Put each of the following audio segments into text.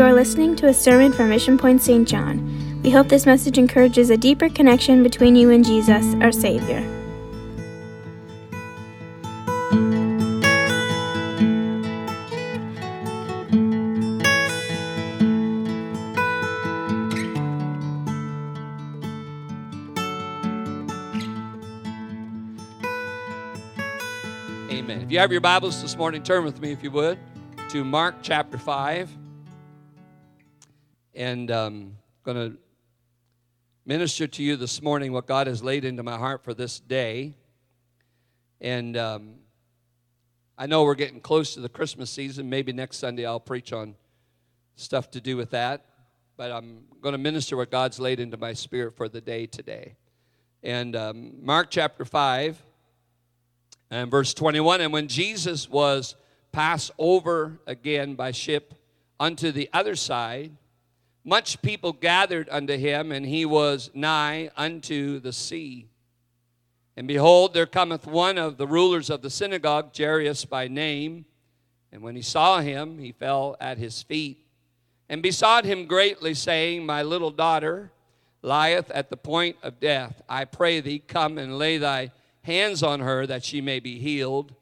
You are listening to a sermon from Mission Point St. John. We hope this message encourages a deeper connection between you and Jesus, our Savior. Amen. If you have your Bibles this morning, turn with me, if you would, to Mark chapter 5. And um, going to minister to you this morning what God has laid into my heart for this day. And um, I know we're getting close to the Christmas season. Maybe next Sunday I'll preach on stuff to do with that. But I'm going to minister what God's laid into my spirit for the day today. And um, Mark chapter 5 and verse 21 And when Jesus was passed over again by ship unto the other side, much people gathered unto him, and he was nigh unto the sea. And behold, there cometh one of the rulers of the synagogue, Jairus by name. And when he saw him, he fell at his feet and besought him greatly, saying, My little daughter lieth at the point of death. I pray thee, come and lay thy hands on her that she may be healed,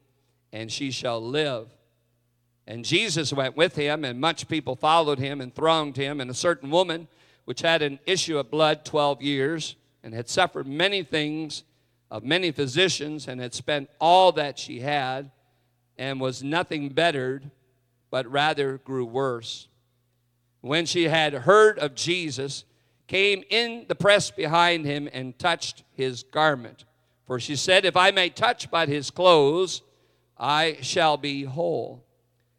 and she shall live. And Jesus went with him, and much people followed him and thronged him. And a certain woman, which had an issue of blood 12 years, and had suffered many things of many physicians, and had spent all that she had, and was nothing bettered, but rather grew worse. When she had heard of Jesus, came in the press behind him and touched his garment. For she said, If I may touch but his clothes, I shall be whole.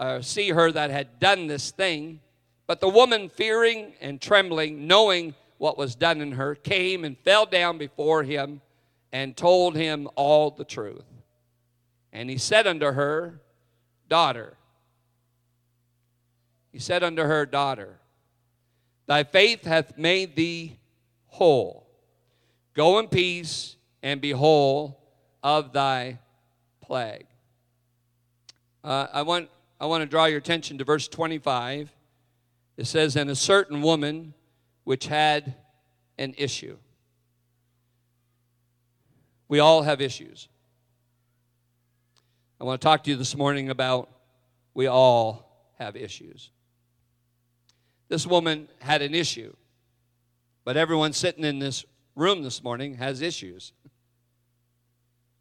uh, see her that had done this thing. But the woman, fearing and trembling, knowing what was done in her, came and fell down before him and told him all the truth. And he said unto her, Daughter, he said unto her, Daughter, thy faith hath made thee whole. Go in peace and be whole of thy plague. Uh, I, want, I want to draw your attention to verse 25. It says, And a certain woman which had an issue. We all have issues. I want to talk to you this morning about we all have issues. This woman had an issue, but everyone sitting in this room this morning has issues.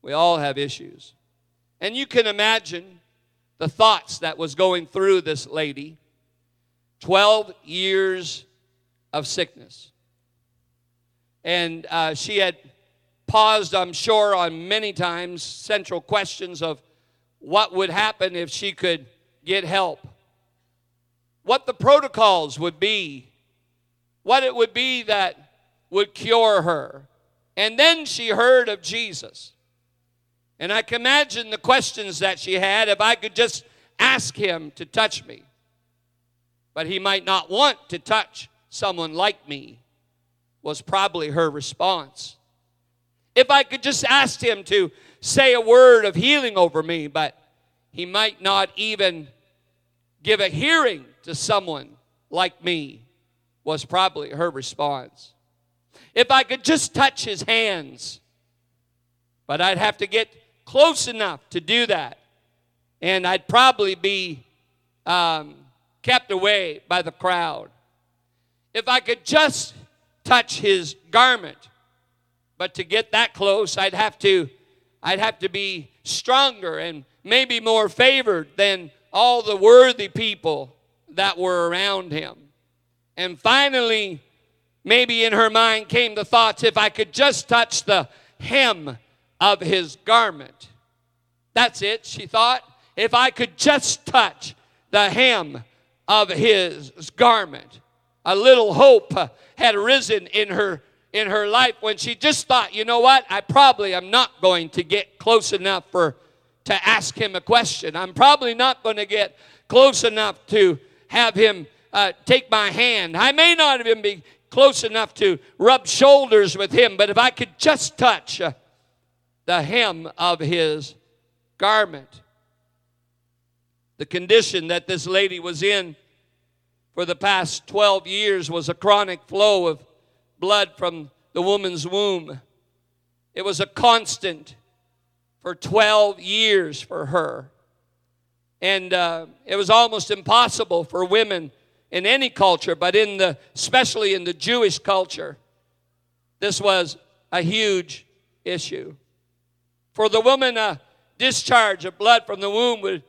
We all have issues. And you can imagine the thoughts that was going through this lady 12 years of sickness. And uh, she had paused, I'm sure, on many times central questions of what would happen if she could get help, what the protocols would be, what it would be that would cure her. And then she heard of Jesus. And I can imagine the questions that she had if I could just ask him to touch me. But he might not want to touch someone like me, was probably her response. If I could just ask him to say a word of healing over me, but he might not even give a hearing to someone like me, was probably her response. If I could just touch his hands, but I'd have to get close enough to do that. And I'd probably be um, kept away by the crowd. If I could just touch his garment, but to get that close, I'd have to, I'd have to be stronger and maybe more favored than all the worthy people that were around him. And finally, maybe in her mind came the thoughts if I could just touch the hem of his garment. That's it, she thought. If I could just touch the hem of his garment. A little hope had risen in her in her life when she just thought, you know what? I probably am not going to get close enough for to ask him a question. I'm probably not going to get close enough to have him uh, take my hand. I may not even be close enough to rub shoulders with him, but if I could just touch uh, the hem of his garment, the condition that this lady was in for the past 12 years was a chronic flow of blood from the woman's womb. It was a constant for 12 years for her. And uh, it was almost impossible for women in any culture, but in the, especially in the Jewish culture, this was a huge issue. For the woman, a discharge of blood from the womb would,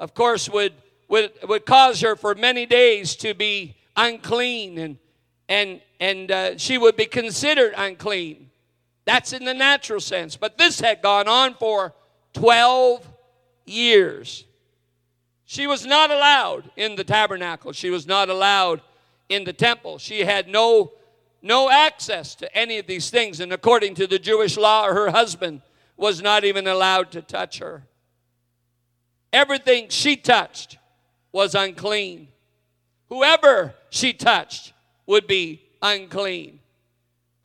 of course, would, would, would cause her for many days to be unclean and, and, and uh, she would be considered unclean. That's in the natural sense. But this had gone on for 12 years. She was not allowed in the tabernacle. She was not allowed in the temple. She had no, no access to any of these things. And according to the Jewish law, her husband was not even allowed to touch her. Everything she touched was unclean. Whoever she touched would be unclean.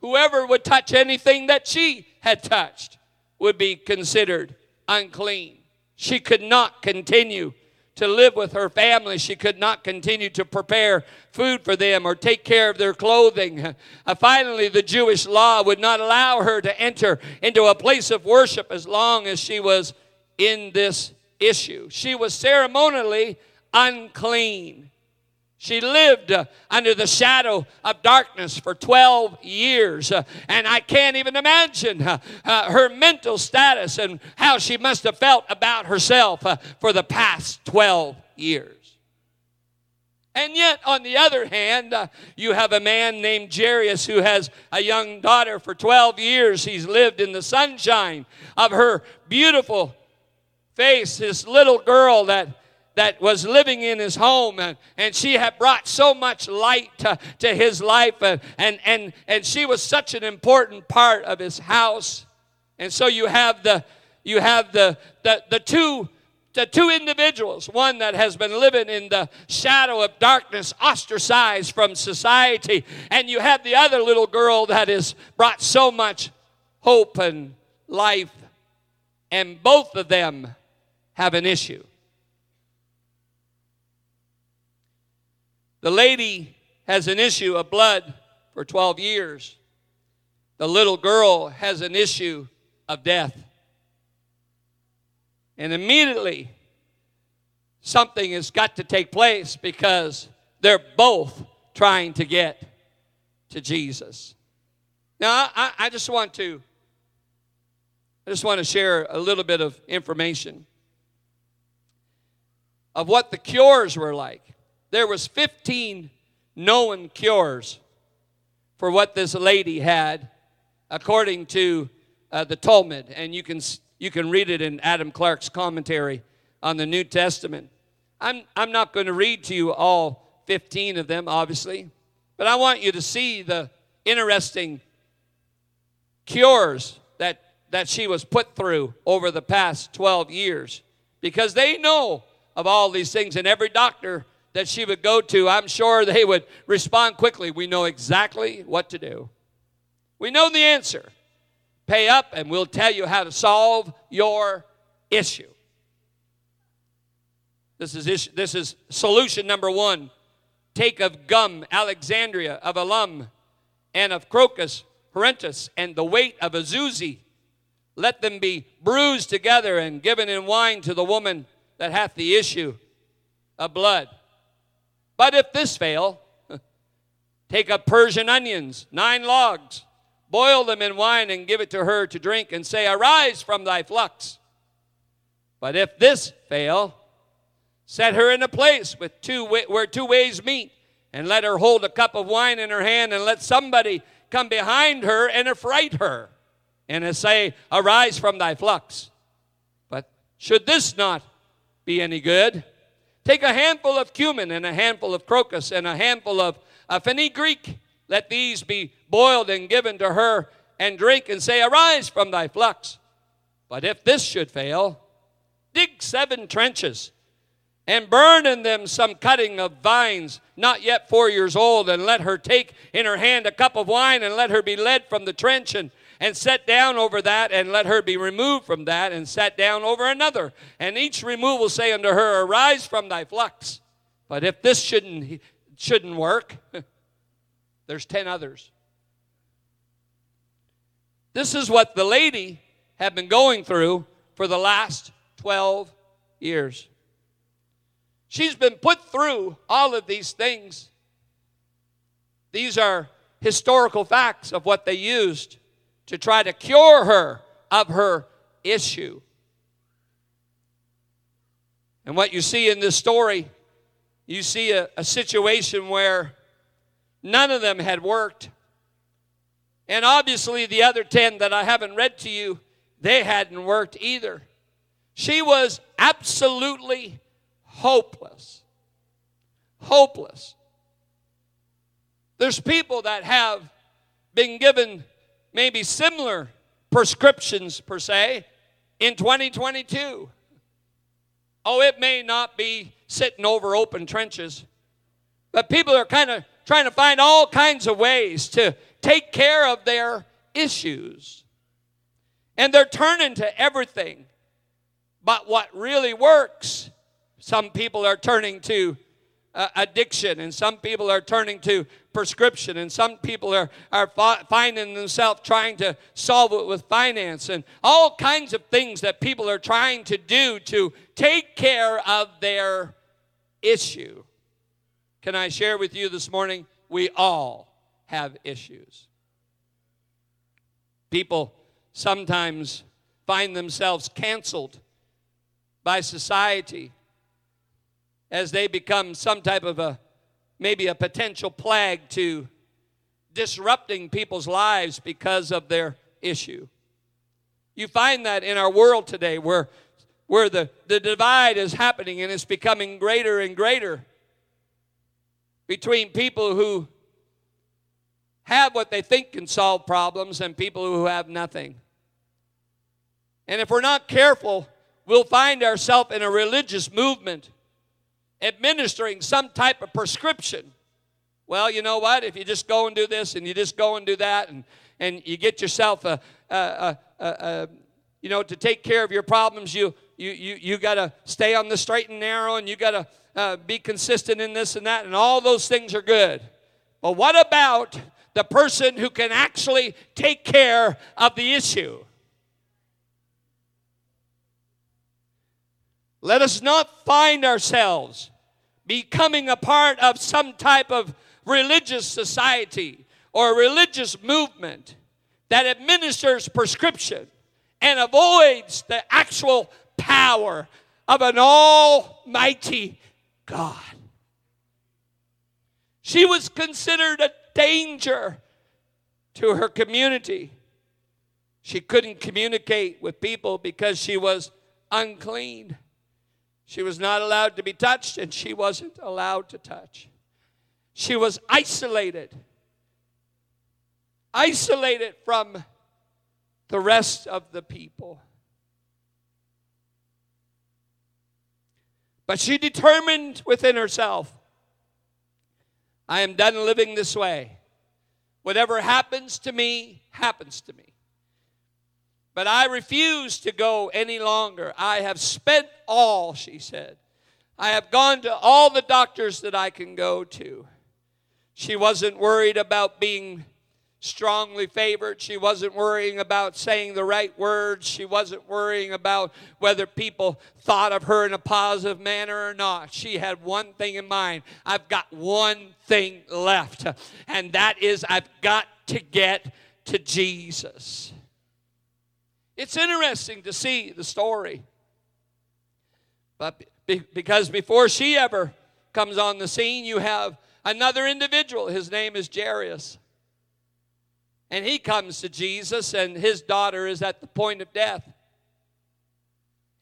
Whoever would touch anything that she had touched would be considered unclean. She could not continue to live with her family. She could not continue to prepare food for them or take care of their clothing. Uh, finally, the Jewish law would not allow her to enter into a place of worship as long as she was in this issue. She was ceremonially unclean. She lived uh, under the shadow of darkness for 12 years. Uh, and I can't even imagine uh, uh her mental status and how she must have felt about herself uh, for the past 12 years. And yet, on the other hand, uh, you have a man named Jairus who has a young daughter for 12 years. He's lived in the sunshine of her beautiful face, this little girl that that was living in his home and, and she had brought so much light to, to his life and, and, and, and she was such an important part of his house. And so you have the you have the the, the two the two individuals one that has been living in the shadow of darkness ostracized from society and you have the other little girl that has brought so much hope and life and both of them have an issue The lady has an issue of blood for 12 years. The little girl has an issue of death. And immediately, something has got to take place because they're both trying to get to Jesus. Now, I, I just want to I just want to share a little bit of information of what the cures were like there was 15 known cures for what this lady had according to uh, the Talmud and you can you can read it in Adam Clarke's commentary on the New Testament. I'm I'm not going to read to you all 15 of them obviously, but I want you to see the interesting cures that that she was put through over the past 12 years because they know of all these things and every doctor that she would go to, I'm sure they would respond quickly. We know exactly what to do. We know the answer. Pay up, and we'll tell you how to solve your issue. This is, issue, this is solution number one. Take of gum, Alexandria, of alum, and of crocus, parentis, and the weight of azuzi. Let them be bruised together and given in wine to the woman that hath the issue of blood. But if this fail, take up Persian onions, nine logs, boil them in wine, and give it to her to drink, and say, Arise from thy flux. But if this fail, set her in a place with two where two ways meet, and let her hold a cup of wine in her hand, and let somebody come behind her and affright her, and say, Arise from thy flux. But should this not be any good, Take a handful of cumin and a handful of crocus and a handful of uh, fenugreek. Let these be boiled and given to her and drink and say, Arise from thy flux. But if this should fail, dig seven trenches and burn in them some cutting of vines not yet four years old, and let her take in her hand a cup of wine, and let her be led from the trench, and, and sat down over that, and let her be removed from that, and sat down over another. And each removal say unto her, Arise from thy flux. But if this shouldn't, shouldn't work, there's ten others. This is what the lady had been going through for the last 12 years. She's been put through all of these things. These are historical facts of what they used to try to cure her of her issue. And what you see in this story, you see a, a situation where none of them had worked. And obviously, the other 10 that I haven't read to you, they hadn't worked either. She was absolutely hopeless. Hopeless. There's people that have been given maybe similar prescriptions, per se, in 2022. Oh, it may not be sitting over open trenches, but people are kind of trying to find all kinds of ways to take care of their issues. And they're turning to everything but what really works some people are turning to uh, addiction, and some people are turning to prescription, and some people are, are finding themselves trying to solve it with finance, and all kinds of things that people are trying to do to take care of their issue. Can I share with you this morning? We all have issues. People sometimes find themselves canceled by society as they become some type of a maybe a potential plague to disrupting people's lives because of their issue. You find that in our world today where where the, the divide is happening and it's becoming greater and greater between people who have what they think can solve problems and people who have nothing. And if we're not careful, we'll find ourselves in a religious movement administering some type of prescription. Well, you know what? If you just go and do this and you just go and do that and, and you get yourself a, a, a, a you know, to take care of your problems, you, you, you, you got to stay on the straight and narrow and you got to uh, be consistent in this and that, and all those things are good. But what about the person who can actually take care of the issue? Let us not find ourselves becoming a part of some type of religious society or religious movement that administers prescription and avoids the actual power of an almighty God. She was considered a danger to her community. She couldn't communicate with people because she was unclean. She was not allowed to be touched, and she wasn't allowed to touch. She was isolated, isolated from the rest of the people. But she determined within herself I am done living this way. Whatever happens to me, happens to me. But I refuse to go any longer. I have spent all, she said. I have gone to all the doctors that I can go to. She wasn't worried about being strongly favored. She wasn't worrying about saying the right words. She wasn't worrying about whether people thought of her in a positive manner or not. She had one thing in mind I've got one thing left, and that is I've got to get to Jesus. It's interesting to see the story. But because before she ever comes on the scene, you have another individual. His name is Jairus. And he comes to Jesus, and his daughter is at the point of death.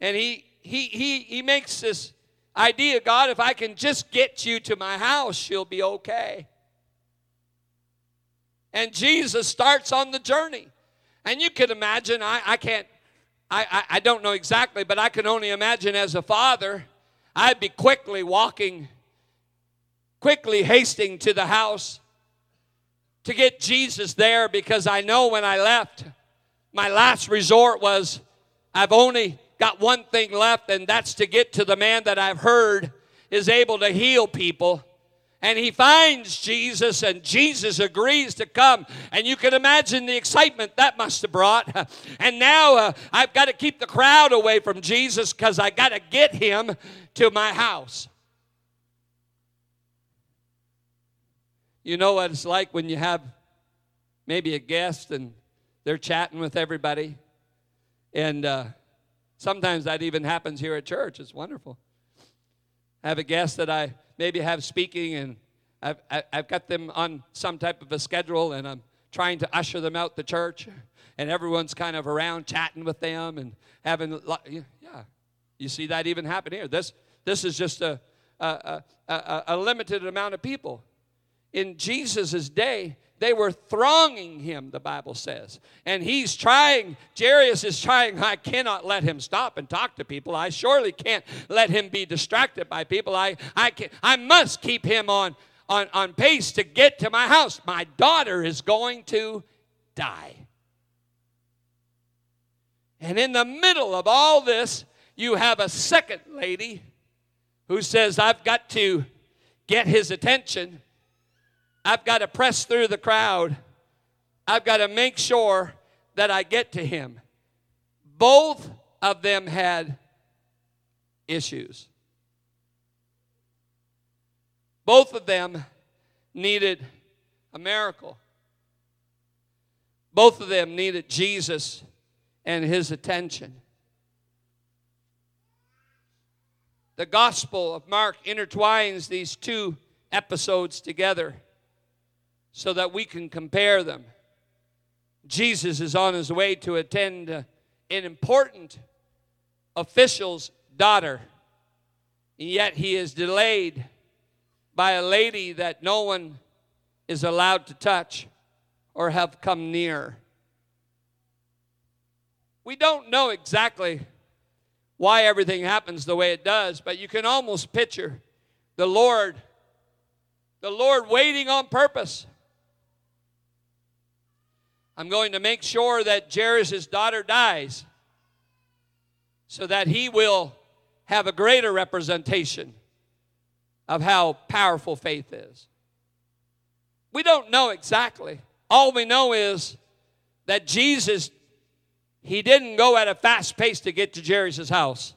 And he, he, he, he makes this idea God, if I can just get you to my house, she'll be okay. And Jesus starts on the journey. And you can imagine, I, I can't, I, I, I don't know exactly, but I can only imagine as a father, I'd be quickly walking, quickly hasting to the house to get Jesus there because I know when I left, my last resort was I've only got one thing left, and that's to get to the man that I've heard is able to heal people. And he finds Jesus, and Jesus agrees to come. And you can imagine the excitement that must have brought. And now uh, I've got to keep the crowd away from Jesus because I got to get him to my house. You know what it's like when you have maybe a guest and they're chatting with everybody. And uh, sometimes that even happens here at church. It's wonderful. I have a guest that I maybe have speaking, and I've, I've got them on some type of a schedule, and I'm trying to usher them out the church, and everyone's kind of around chatting with them and having, yeah, you see that even happen here. This, this is just a, a, a, a limited amount of people. In Jesus' day, they were thronging him, the Bible says. And he's trying, Jairus is trying, I cannot let him stop and talk to people. I surely can't let him be distracted by people. I, I, can, I must keep him on, on, on pace to get to my house. My daughter is going to die. And in the middle of all this, you have a second lady who says, I've got to get his attention I've got to press through the crowd. I've got to make sure that I get to him. Both of them had issues. Both of them needed a miracle. Both of them needed Jesus and his attention. The Gospel of Mark intertwines these two episodes together so that we can compare them. Jesus is on his way to attend an important official's daughter, and yet he is delayed by a lady that no one is allowed to touch or have come near. We don't know exactly why everything happens the way it does, but you can almost picture the Lord the Lord waiting on purpose I'm going to make sure that Jairus' daughter dies so that he will have a greater representation of how powerful faith is. We don't know exactly. All we know is that Jesus, he didn't go at a fast pace to get to Jairus' house.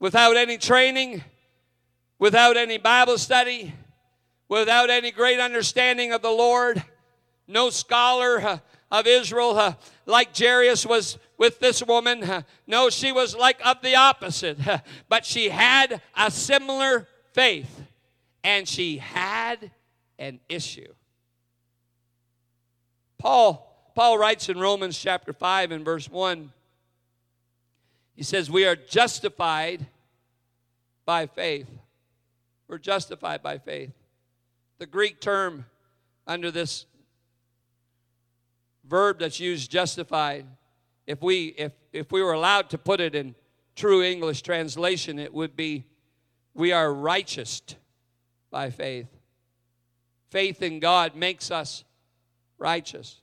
Without any training, without any Bible study, without any great understanding of the Lord, no scholar uh, of Israel uh, like Jairus was with this woman. Uh, no, she was like of the opposite. But she had a similar faith and she had an issue. Paul Paul writes in Romans chapter 5 and verse 1 he says we are justified by faith. We're justified by faith. The Greek term under this verb that's used justified. If we if if we were allowed to put it in true english translation it would be we are righteous by faith. Faith in god makes us righteous.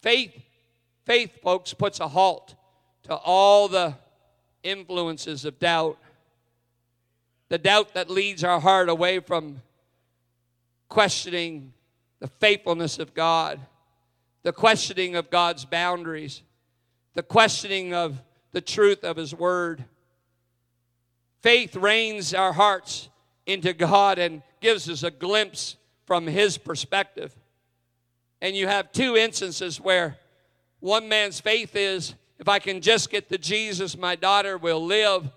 Faith faith folks puts a halt to all the influences of doubt. The doubt that leads our heart away from questioning the faithfulness of god the questioning of God's boundaries, the questioning of the truth of His Word. Faith reigns our hearts into God and gives us a glimpse from His perspective. And you have two instances where one man's faith is if I can just get to Jesus, my daughter will live,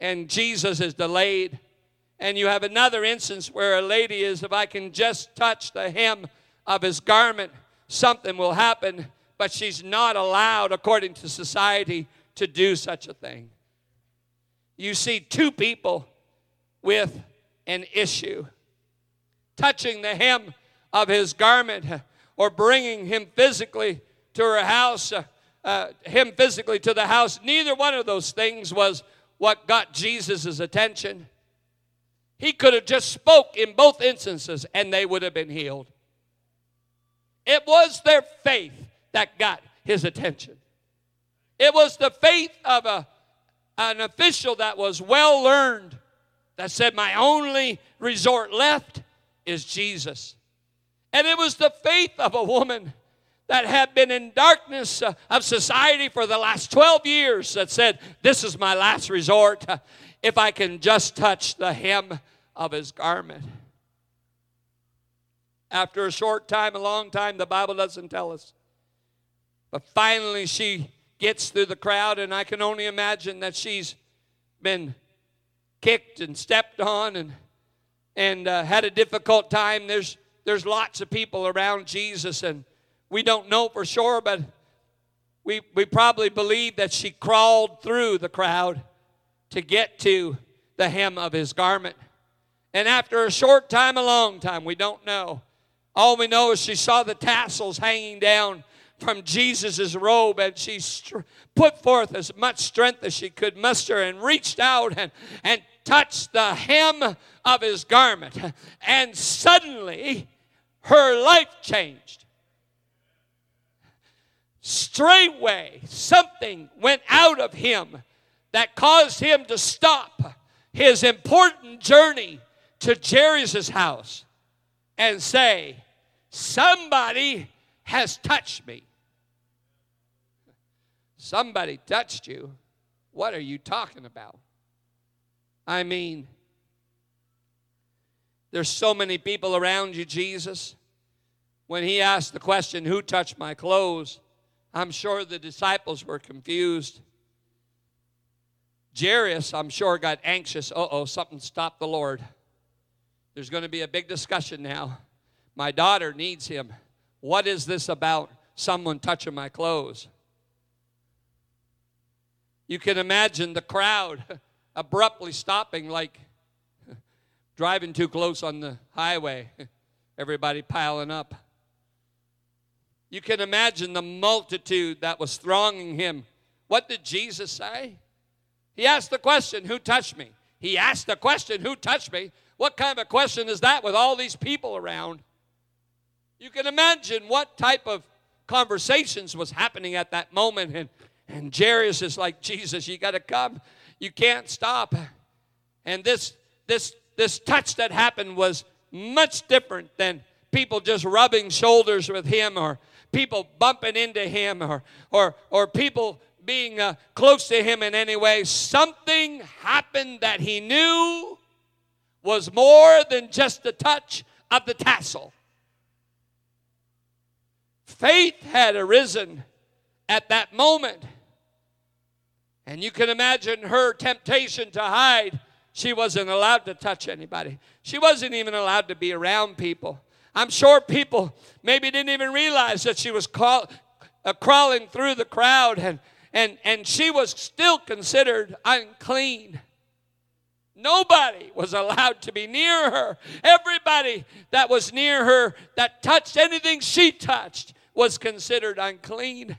and Jesus is delayed. And you have another instance where a lady is if I can just touch the hem of his garment, something will happen, but she's not allowed, according to society, to do such a thing. you see two people with an issue touching the hem of his garment or bringing him physically to her house, uh, uh, him physically to the house. Neither one of those things was what got Jesus' attention. He could have just spoke in both instances and they would have been healed. It was their faith that got his attention. It was the faith of a, an official that was well learned that said, My only resort left is Jesus. And it was the faith of a woman that had been in darkness uh, of society for the last 12 years that said, This is my last resort if I can just touch the hem of his garment. After a short time, a long time, the Bible doesn't tell us. But finally, she gets through the crowd, and I can only imagine that she's been kicked and stepped on and, and uh, had a difficult time. There's, there's lots of people around Jesus, and we don't know for sure, but we, we probably believe that she crawled through the crowd to get to the hem of his garment. And after a short time, a long time, we don't know. All we know is she saw the tassels hanging down from Jesus' robe and she put forth as much strength as she could muster and reached out and, and touched the hem of his garment. And suddenly her life changed. Straightway, something went out of him that caused him to stop his important journey to Jairus' house and say, Somebody has touched me. Somebody touched you. What are you talking about? I mean, there's so many people around you, Jesus. When he asked the question, Who touched my clothes? I'm sure the disciples were confused. Jairus, I'm sure, got anxious. Uh oh, something stopped the Lord. There's going to be a big discussion now. My daughter needs him. What is this about someone touching my clothes? You can imagine the crowd abruptly stopping, like driving too close on the highway, everybody piling up. You can imagine the multitude that was thronging him. What did Jesus say? He asked the question, Who touched me? He asked the question, Who touched me? What kind of a question is that with all these people around? You can imagine what type of conversations was happening at that moment. And, and Jairus is like, Jesus, you got to come. You can't stop. And this, this, this touch that happened was much different than people just rubbing shoulders with him or people bumping into him or, or, or people being uh, close to him in any way. Something happened that he knew was more than just the touch of the tassel. Faith had arisen at that moment. And you can imagine her temptation to hide. She wasn't allowed to touch anybody, she wasn't even allowed to be around people. I'm sure people maybe didn't even realize that she was crawl, uh, crawling through the crowd and, and, and she was still considered unclean. Nobody was allowed to be near her. Everybody that was near her that touched anything she touched was considered unclean.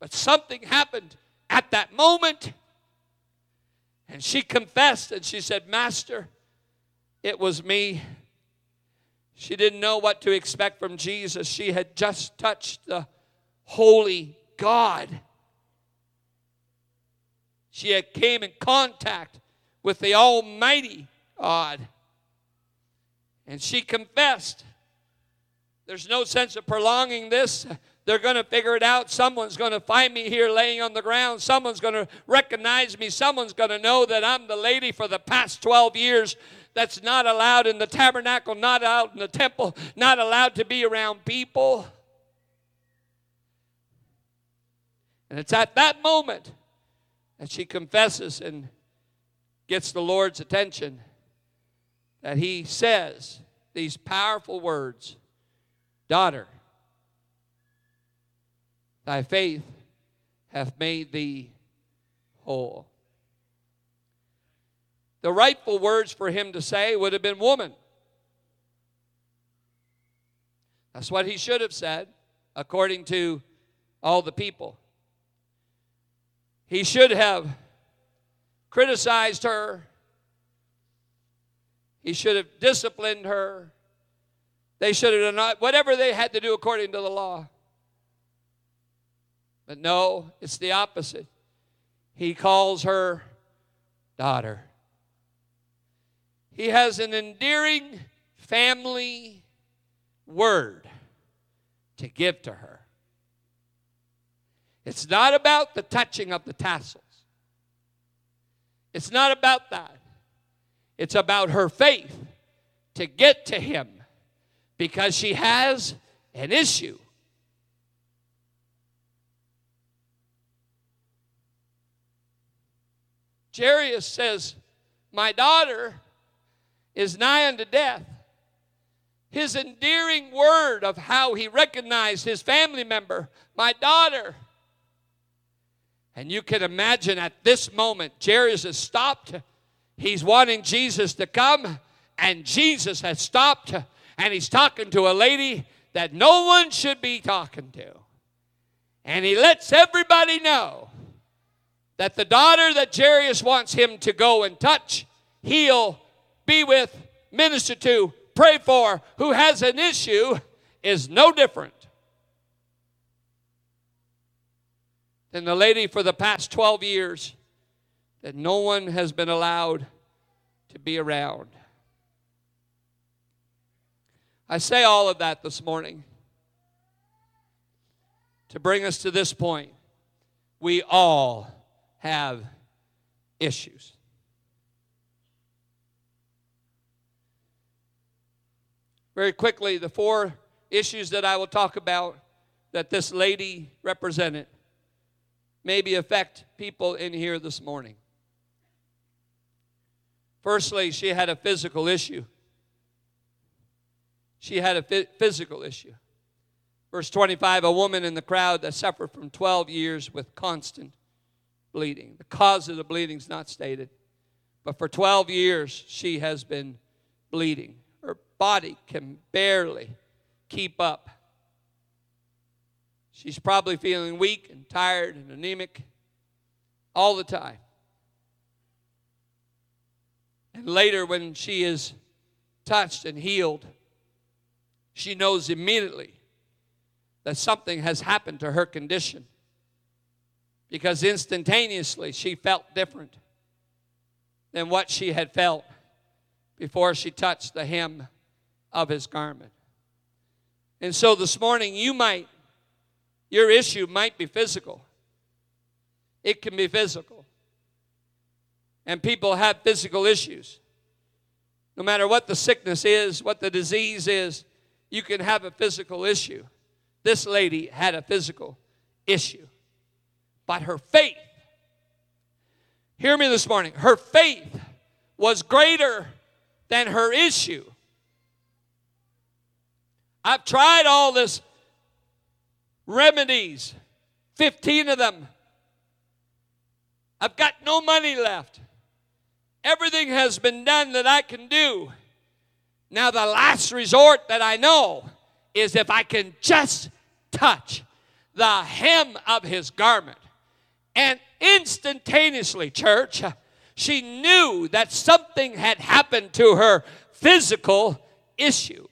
But something happened at that moment. And she confessed and she said, Master, it was me. She didn't know what to expect from Jesus. She had just touched the holy God. She had came in contact with the almighty God. And she confessed there's no sense of prolonging this. They're going to figure it out. Someone's going to find me here laying on the ground. Someone's going to recognize me. Someone's going to know that I'm the lady for the past 12 years that's not allowed in the tabernacle, not out in the temple, not allowed to be around people. And it's at that moment that she confesses and gets the Lord's attention that he says these powerful words Daughter, thy faith hath made thee whole. The rightful words for him to say would have been woman. That's what he should have said, according to all the people. He should have criticized her. He should have disciplined her. They should have done whatever they had to do according to the law. But no, it's the opposite. He calls her daughter. He has an endearing family word to give to her. It's not about the touching of the tassels. It's not about that. It's about her faith to get to him because she has an issue. Jairus says, My daughter is nigh unto death. His endearing word of how he recognized his family member, my daughter. And you can imagine at this moment, Jairus has stopped. He's wanting Jesus to come, and Jesus has stopped, and he's talking to a lady that no one should be talking to. And he lets everybody know that the daughter that Jairus wants him to go and touch, heal, be with, minister to, pray for, who has an issue is no different than the lady for the past 12 years that no one has been allowed to be around. I say all of that this morning to bring us to this point. We all have issues. Very quickly, the four issues that I will talk about that this lady represented maybe affect people in here this morning. Firstly, she had a physical issue. She had a physical issue. Verse 25 a woman in the crowd that suffered from 12 years with constant bleeding. The cause of the bleeding is not stated, but for 12 years she has been bleeding Her body can barely keep up. She's probably feeling weak and tired and anemic all the time. And later, when she is touched and healed, she knows immediately that something has happened to her condition because instantaneously she felt different than what she had felt before she touched the hem of his garment. And so this morning, you might, your issue might be physical. It can be physical. And people have physical issues. No matter what the sickness is, what the disease is, you can have a physical issue. This lady had a physical issue. But her faith, hear me this morning, her faith was greater than her issue. I've tried all this remedies, 15 of them. I've got no money left. Everything has been done that I can do. Now, the last resort that I know is if I can just touch the hem of his garment. And instantaneously, church, she knew that something had happened to her physical issue.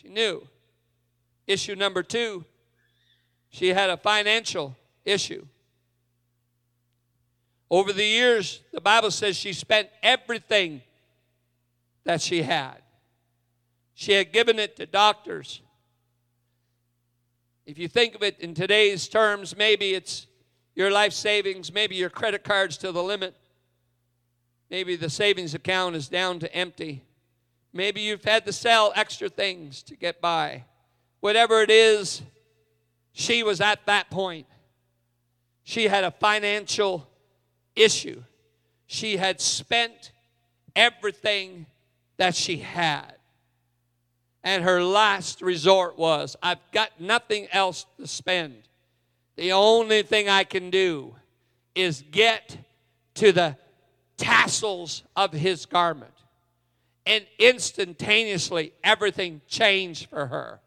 She knew. Issue number two, she had a financial issue. Over the years, the Bible says she spent everything that she had. She had given it to doctors. If you think of it in today's terms, maybe it's your life savings, maybe your credit card's to the limit, maybe the savings account is down to empty. Maybe you've had to sell extra things to get by. Whatever it is, she was at that point. She had a financial issue. She had spent everything that she had. And her last resort was I've got nothing else to spend. The only thing I can do is get to the tassels of his garment. And instantaneously, everything changed for her.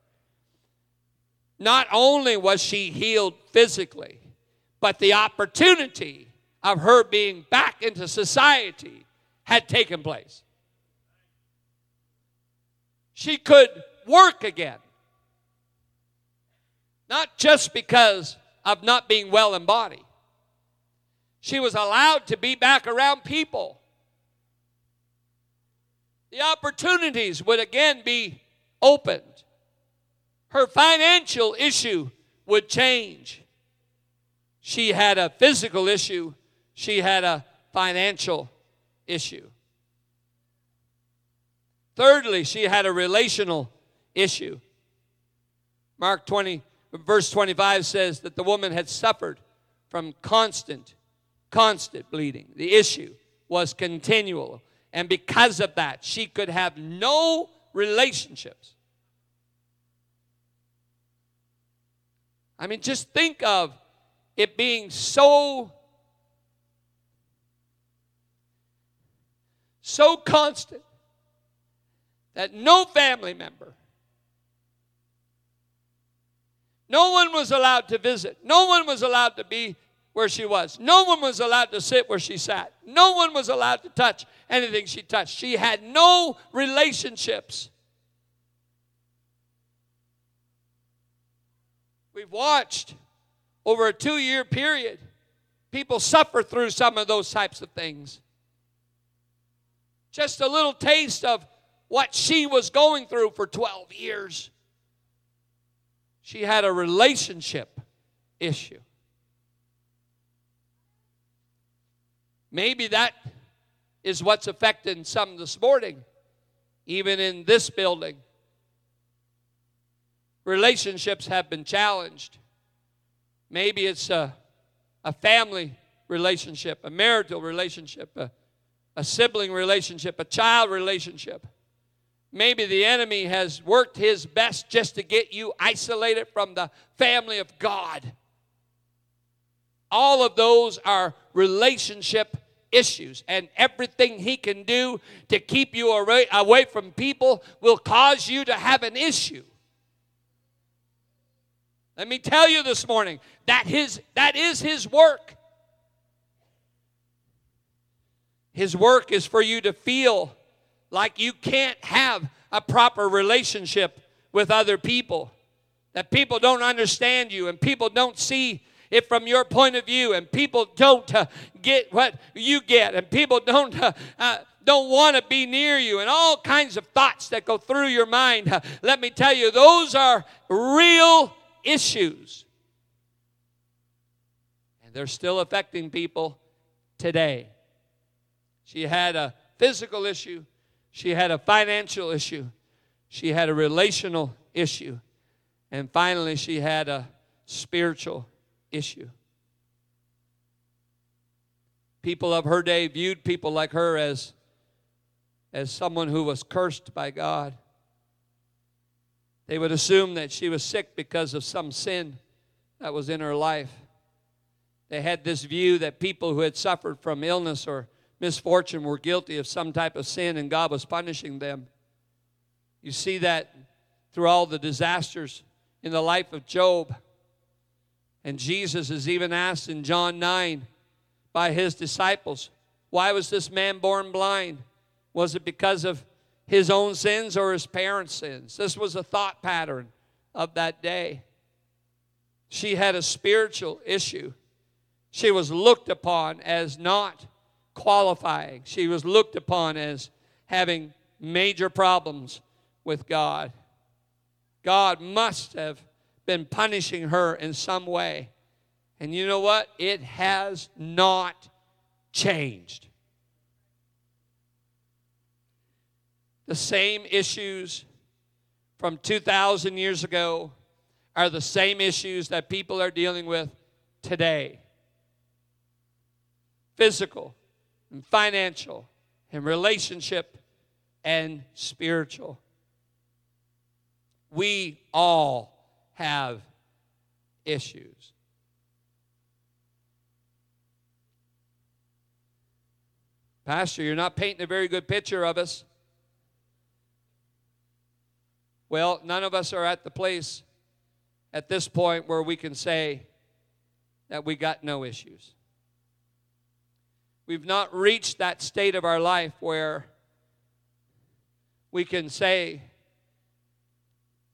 Not only was she healed physically, but the opportunity of her being back into society had taken place. She could work again. Not just because of not being well in body, she was allowed to be back around people. The opportunities would again be opened. Her financial issue would change. She had a physical issue, she had a financial issue. Thirdly, she had a relational issue. Mark 20, verse 25 says that the woman had suffered from constant, constant bleeding. The issue was continual. And because of that, she could have no relationships. I mean, just think of it being so so constant that no family member no one was allowed to visit. No one was allowed to be where she was. No one was allowed to sit where she sat. No one was allowed to touch anything she touched she had no relationships we've watched over a two year period, people suffer through some of those types of things. Just a little taste of what she was going through for 12 years. She had a relationship issue. Maybe that is what's affecting some this morning, even in this building. Relationships have been challenged. Maybe it's a, a family relationship, a marital relationship, a, a sibling relationship, a child relationship. Maybe the enemy has worked his best just to get you isolated from the family of God. All of those are relationship issues, and everything he can do to keep you away from people will cause you to have an issue. Let me tell you this morning that his that is his work. His work is for you to feel like you can't have a proper relationship with other people. That people don't understand you and people don't see it from your point of view and people don't uh, get what you get and people don't uh, uh, don't want to be near you and all kinds of thoughts that go through your mind. Uh, let me tell you, those are real issues. And they're still affecting people today. She had a physical issue, she had a financial issue, she had a relational issue, and finally, she had a spiritual issue. People of her day viewed people like her as, as someone who was cursed by God. They would assume that she was sick because of some sin that was in her life. They had this view that people who had suffered from illness or misfortune were guilty of some type of sin and God was punishing them. You see that through all the disasters in the life of Job. And Jesus is even asked in John 9 by his disciples, Why was this man born blind? Was it because of his own sins or his parents' sins. This was a thought pattern of that day. She had a spiritual issue. She was looked upon as not qualifying, she was looked upon as having major problems with God. God must have been punishing her in some way. And you know what? It has not changed. The same issues from 2,000 years ago are the same issues that people are dealing with today physical and financial and relationship and spiritual. We all have issues. Pastor, you're not painting a very good picture of us. Well, none of us are at the place at this point where we can say that we got no issues. We've not reached that state of our life where we can say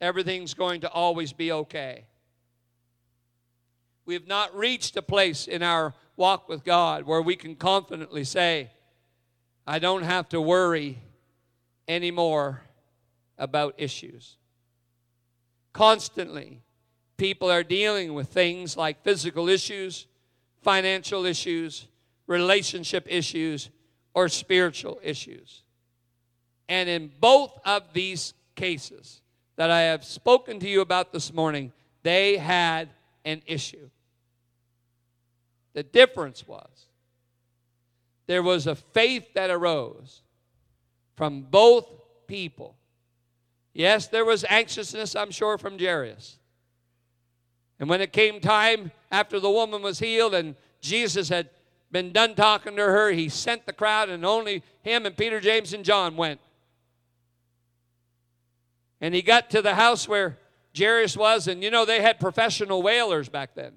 everything's going to always be okay. We have not reached a place in our walk with God where we can confidently say, I don't have to worry anymore about issues. Constantly, people are dealing with things like physical issues, financial issues, relationship issues, or spiritual issues. And in both of these cases that I have spoken to you about this morning, they had an issue. The difference was there was a faith that arose from both people. Yes, there was anxiousness, I'm sure, from Jairus. And when it came time after the woman was healed and Jesus had been done talking to her, he sent the crowd, and only him and Peter, James, and John went. And he got to the house where Jairus was, and you know, they had professional wailers back then.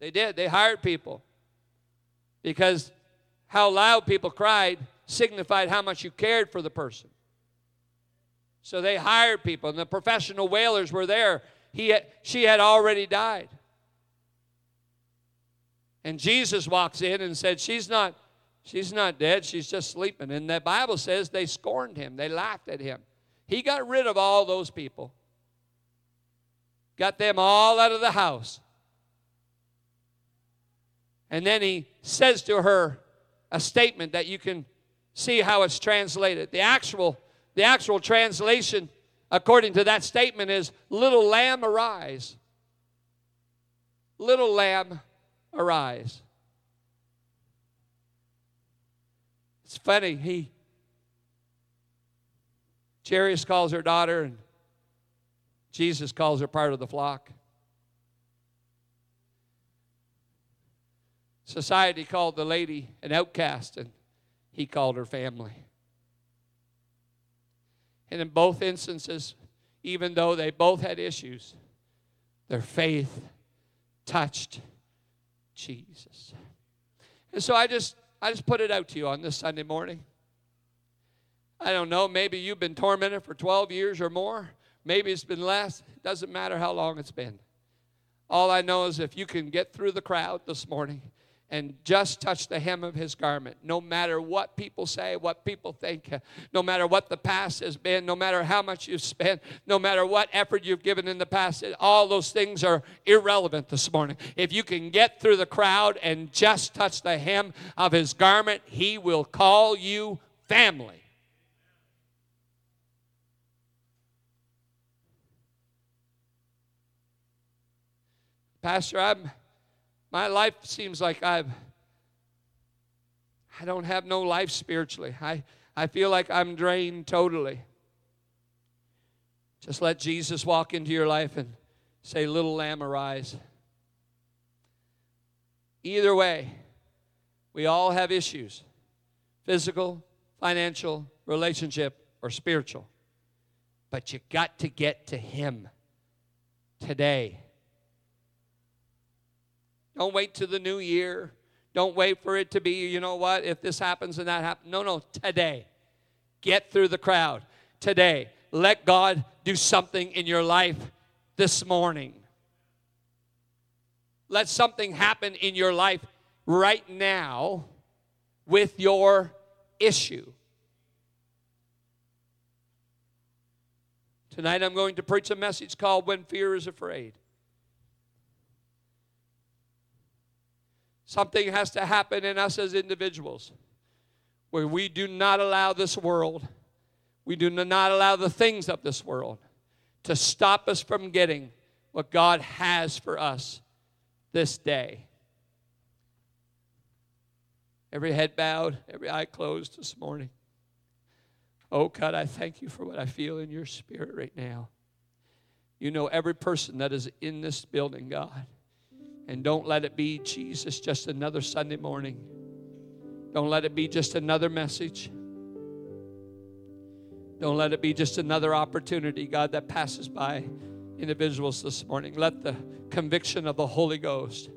They did, they hired people because how loud people cried signified how much you cared for the person. So they hired people, and the professional wailers were there. He had, she had already died. And Jesus walks in and said, She's not, she's not dead, she's just sleeping. And the Bible says they scorned him, they laughed at him. He got rid of all those people, got them all out of the house. And then he says to her a statement that you can see how it's translated. The actual, the actual translation, according to that statement, is Little lamb arise. Little lamb arise. It's funny, he Jairus calls her daughter, and Jesus calls her part of the flock. Society called the lady an outcast, and he called her family. And in both instances, even though they both had issues, their faith touched Jesus. And so I just I just put it out to you on this Sunday morning. I don't know, maybe you've been tormented for 12 years or more. Maybe it's been less. It doesn't matter how long it's been. All I know is if you can get through the crowd this morning and just touch the hem of his garment. No matter what people say, what people think, no matter what the past has been, no matter how much you've spent, no matter what effort you've given in the past, all those things are irrelevant this morning. If you can get through the crowd and just touch the hem of his garment, he will call you family. Pastor, I'm my life seems like I've I don't have no life spiritually. I, I feel like I'm drained totally. Just let Jesus walk into your life and say, Little lamb, arise. Either way, we all have issues physical, financial, relationship, or spiritual. But you got to get to Him today. Don't wait to the new year. Don't wait for it to be, you know what, if this happens and that happens. No, no, today. Get through the crowd today. Let God do something in your life this morning. Let something happen in your life right now with your issue. Tonight I'm going to preach a message called When Fear is Afraid. Something has to happen in us as individuals where we do not allow this world, we do not allow the things of this world to stop us from getting what God has for us this day. Every head bowed, every eye closed this morning. Oh, God, I thank you for what I feel in your spirit right now. You know every person that is in this building, God. And don't let it be, Jesus, just another Sunday morning. Don't let it be just another message. Don't let it be just another opportunity, God, that passes by individuals this morning. Let the conviction of the Holy Ghost,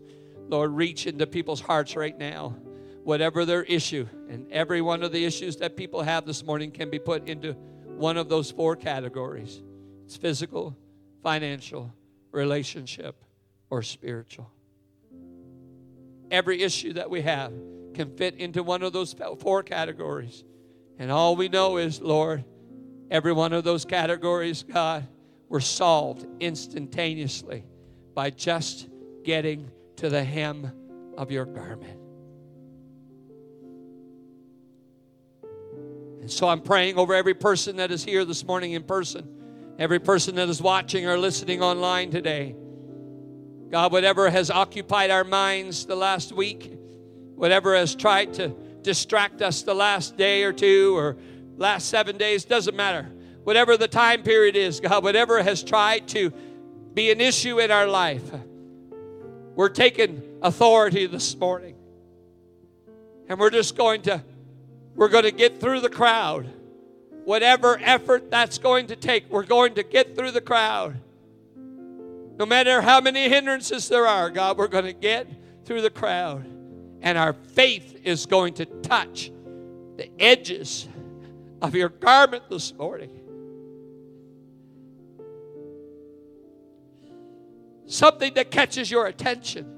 Lord, reach into people's hearts right now. Whatever their issue, and every one of the issues that people have this morning can be put into one of those four categories it's physical, financial, relationship, or spiritual. Every issue that we have can fit into one of those four categories. And all we know is, Lord, every one of those categories, God, were solved instantaneously by just getting to the hem of your garment. And so I'm praying over every person that is here this morning in person, every person that is watching or listening online today. God, whatever has occupied our minds the last week, whatever has tried to distract us the last day or two or last seven days, doesn't matter. Whatever the time period is, God, whatever has tried to be an issue in our life, we're taking authority this morning. And we're just going to we're going to get through the crowd. Whatever effort that's going to take, we're going to get through the crowd. No matter how many hindrances there are, God, we're going to get through the crowd. And our faith is going to touch the edges of your garment this morning. Something that catches your attention.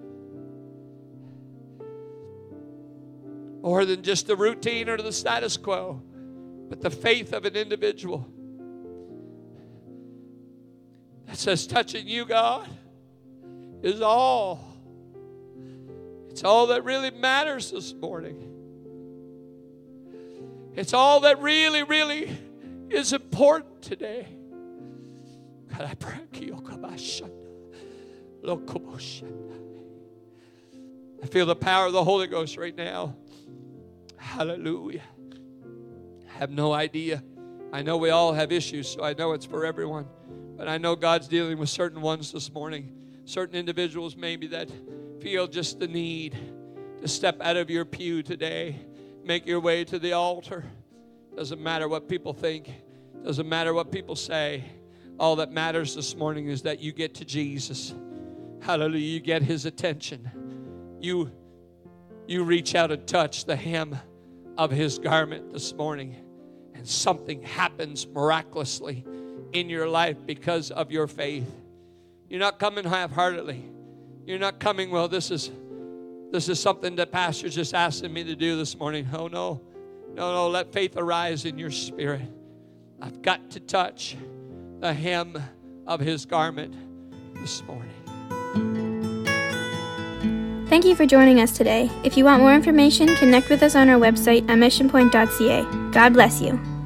More than just the routine or the status quo, but the faith of an individual that says, touching you, God, is all. It's all that really matters this morning. It's all that really, really is important today. God, I pray. I feel the power of the Holy Ghost right now. Hallelujah. I have no idea. I know we all have issues, so I know it's for everyone. But I know God's dealing with certain ones this morning, certain individuals maybe that feel just the need to step out of your pew today, make your way to the altar. Doesn't matter what people think, doesn't matter what people say. All that matters this morning is that you get to Jesus. Hallelujah. You get his attention. You you reach out and touch the hem of his garment this morning and something happens miraculously in your life because of your faith. You're not coming half-heartedly. You're not coming, well, this is this is something that pastor's just asking me to do this morning. Oh no. No, no, let faith arise in your spirit. I've got to touch the hem of his garment this morning. Thank you for joining us today. If you want more information, connect with us on our website at missionpoint.ca. God bless you.